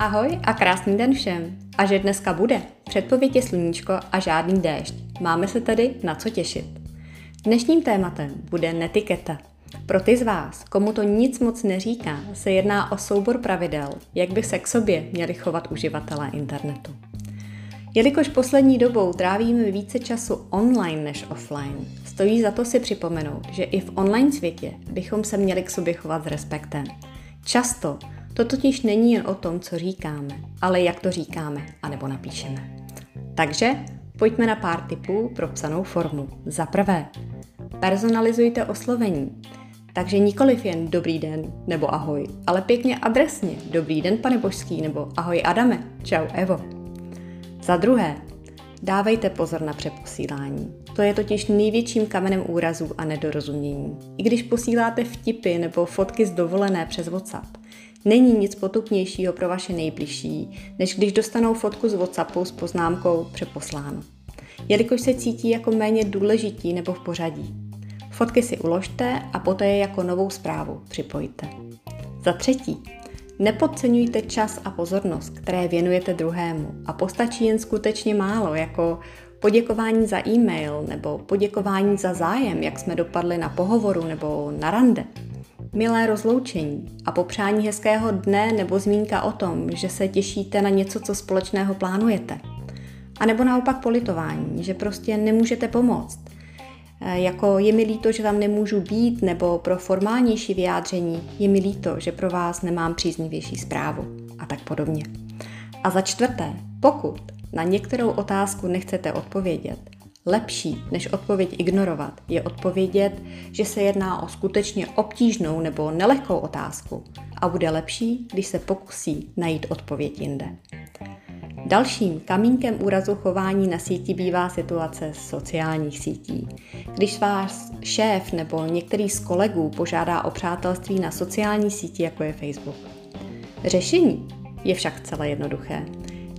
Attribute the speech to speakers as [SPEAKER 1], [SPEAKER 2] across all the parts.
[SPEAKER 1] Ahoj a krásný den všem. A že dneska bude. Předpověď je sluníčko a žádný déšť. Máme se tedy na co těšit. Dnešním tématem bude netiketa. Pro ty z vás, komu to nic moc neříká, se jedná o soubor pravidel, jak by se k sobě měli chovat uživatelé internetu. Jelikož poslední dobou trávíme více času online než offline, stojí za to si připomenout, že i v online světě bychom se měli k sobě chovat s respektem. Často to totiž není jen o tom, co říkáme, ale jak to říkáme, anebo napíšeme. Takže pojďme na pár tipů pro psanou formu. Za prvé, personalizujte oslovení. Takže nikoliv jen dobrý den nebo ahoj, ale pěkně adresně dobrý den pane Božský nebo ahoj Adame, čau Evo. Za druhé, dávejte pozor na přeposílání. To je totiž největším kamenem úrazů a nedorozumění. I když posíláte vtipy nebo fotky z dovolené přes WhatsApp, Není nic potupnějšího pro vaše nejbližší, než když dostanou fotku z WhatsAppu s poznámkou přeposláno. Jelikož se cítí jako méně důležití nebo v pořadí. Fotky si uložte a poté je jako novou zprávu připojte. Za třetí, nepodceňujte čas a pozornost, které věnujete druhému a postačí jen skutečně málo, jako poděkování za e-mail nebo poděkování za zájem, jak jsme dopadli na pohovoru nebo na rande milé rozloučení a popřání hezkého dne nebo zmínka o tom, že se těšíte na něco, co společného plánujete. A nebo naopak politování, že prostě nemůžete pomoct. E, jako je mi líto, že tam nemůžu být, nebo pro formálnější vyjádření je mi líto, že pro vás nemám příznivější zprávu a tak podobně. A za čtvrté, pokud na některou otázku nechcete odpovědět, Lepší, než odpověď ignorovat, je odpovědět, že se jedná o skutečně obtížnou nebo nelehkou otázku a bude lepší, když se pokusí najít odpověď jinde. Dalším kamínkem úrazu chování na síti bývá situace sociálních sítí. Když váš šéf nebo některý z kolegů požádá o přátelství na sociální síti, jako je Facebook. Řešení je však celé jednoduché.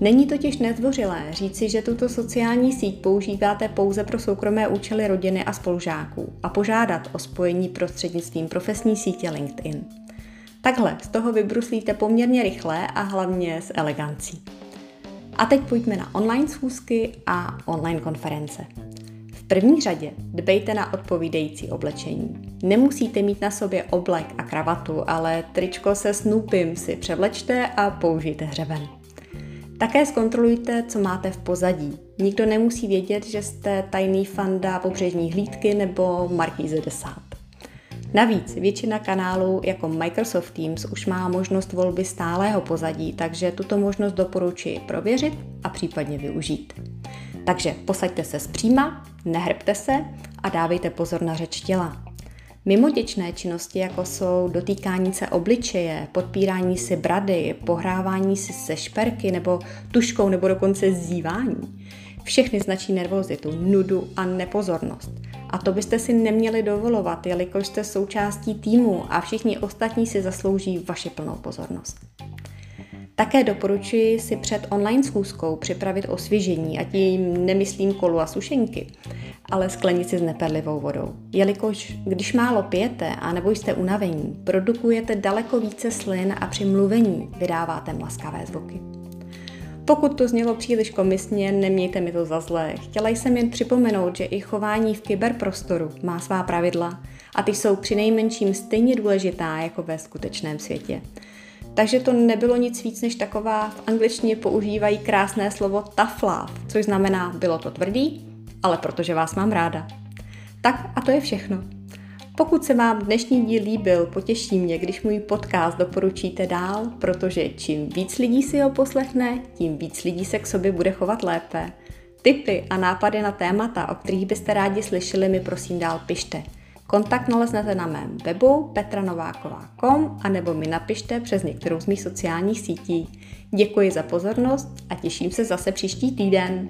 [SPEAKER 1] Není totiž nezdvořilé říci, že tuto sociální síť používáte pouze pro soukromé účely rodiny a spolužáků a požádat o spojení prostřednictvím profesní sítě LinkedIn. Takhle z toho vybruslíte poměrně rychle a hlavně s elegancí. A teď pojďme na online schůzky a online konference. V první řadě dbejte na odpovídající oblečení. Nemusíte mít na sobě oblek a kravatu, ale tričko se snupím si převlečte a použijte hřeben. Také zkontrolujte, co máte v pozadí. Nikdo nemusí vědět, že jste tajný fanda pobřežní hlídky nebo Markíze 10. Navíc většina kanálů jako Microsoft Teams už má možnost volby stálého pozadí, takže tuto možnost doporučuji prověřit a případně využít. Takže posaďte se zpříma, nehrbte se a dávejte pozor na řeč těla. Mimoděčné činnosti, jako jsou dotýkání se obličeje, podpírání si brady, pohrávání si se šperky nebo tuškou nebo dokonce zívání, všechny značí nervozitu, nudu a nepozornost. A to byste si neměli dovolovat, jelikož jste součástí týmu a všichni ostatní si zaslouží vaši plnou pozornost. Také doporučuji si před online schůzkou připravit osvěžení, a tím nemyslím kolu a sušenky, ale sklenici s neperlivou vodou. Jelikož když málo pijete a nebo jste unavení, produkujete daleko více slin a při mluvení vydáváte mlaskavé zvuky. Pokud to znělo příliš komisně, nemějte mi to za zlé. Chtěla jsem jen připomenout, že i chování v kyberprostoru má svá pravidla a ty jsou při nejmenším stejně důležitá jako ve skutečném světě. Takže to nebylo nic víc než taková, v angličtině používají krásné slovo tough love, což znamená bylo to tvrdý, ale protože vás mám ráda. Tak a to je všechno. Pokud se vám dnešní díl líbil, potěší mě, když můj podcast doporučíte dál, protože čím víc lidí si ho poslechne, tím víc lidí se k sobě bude chovat lépe. Tipy a nápady na témata, o kterých byste rádi slyšeli, mi prosím dál pište. Kontakt naleznete na mém webu petranováková.com a nebo mi napište přes některou z mých sociálních sítí. Děkuji za pozornost a těším se zase příští týden.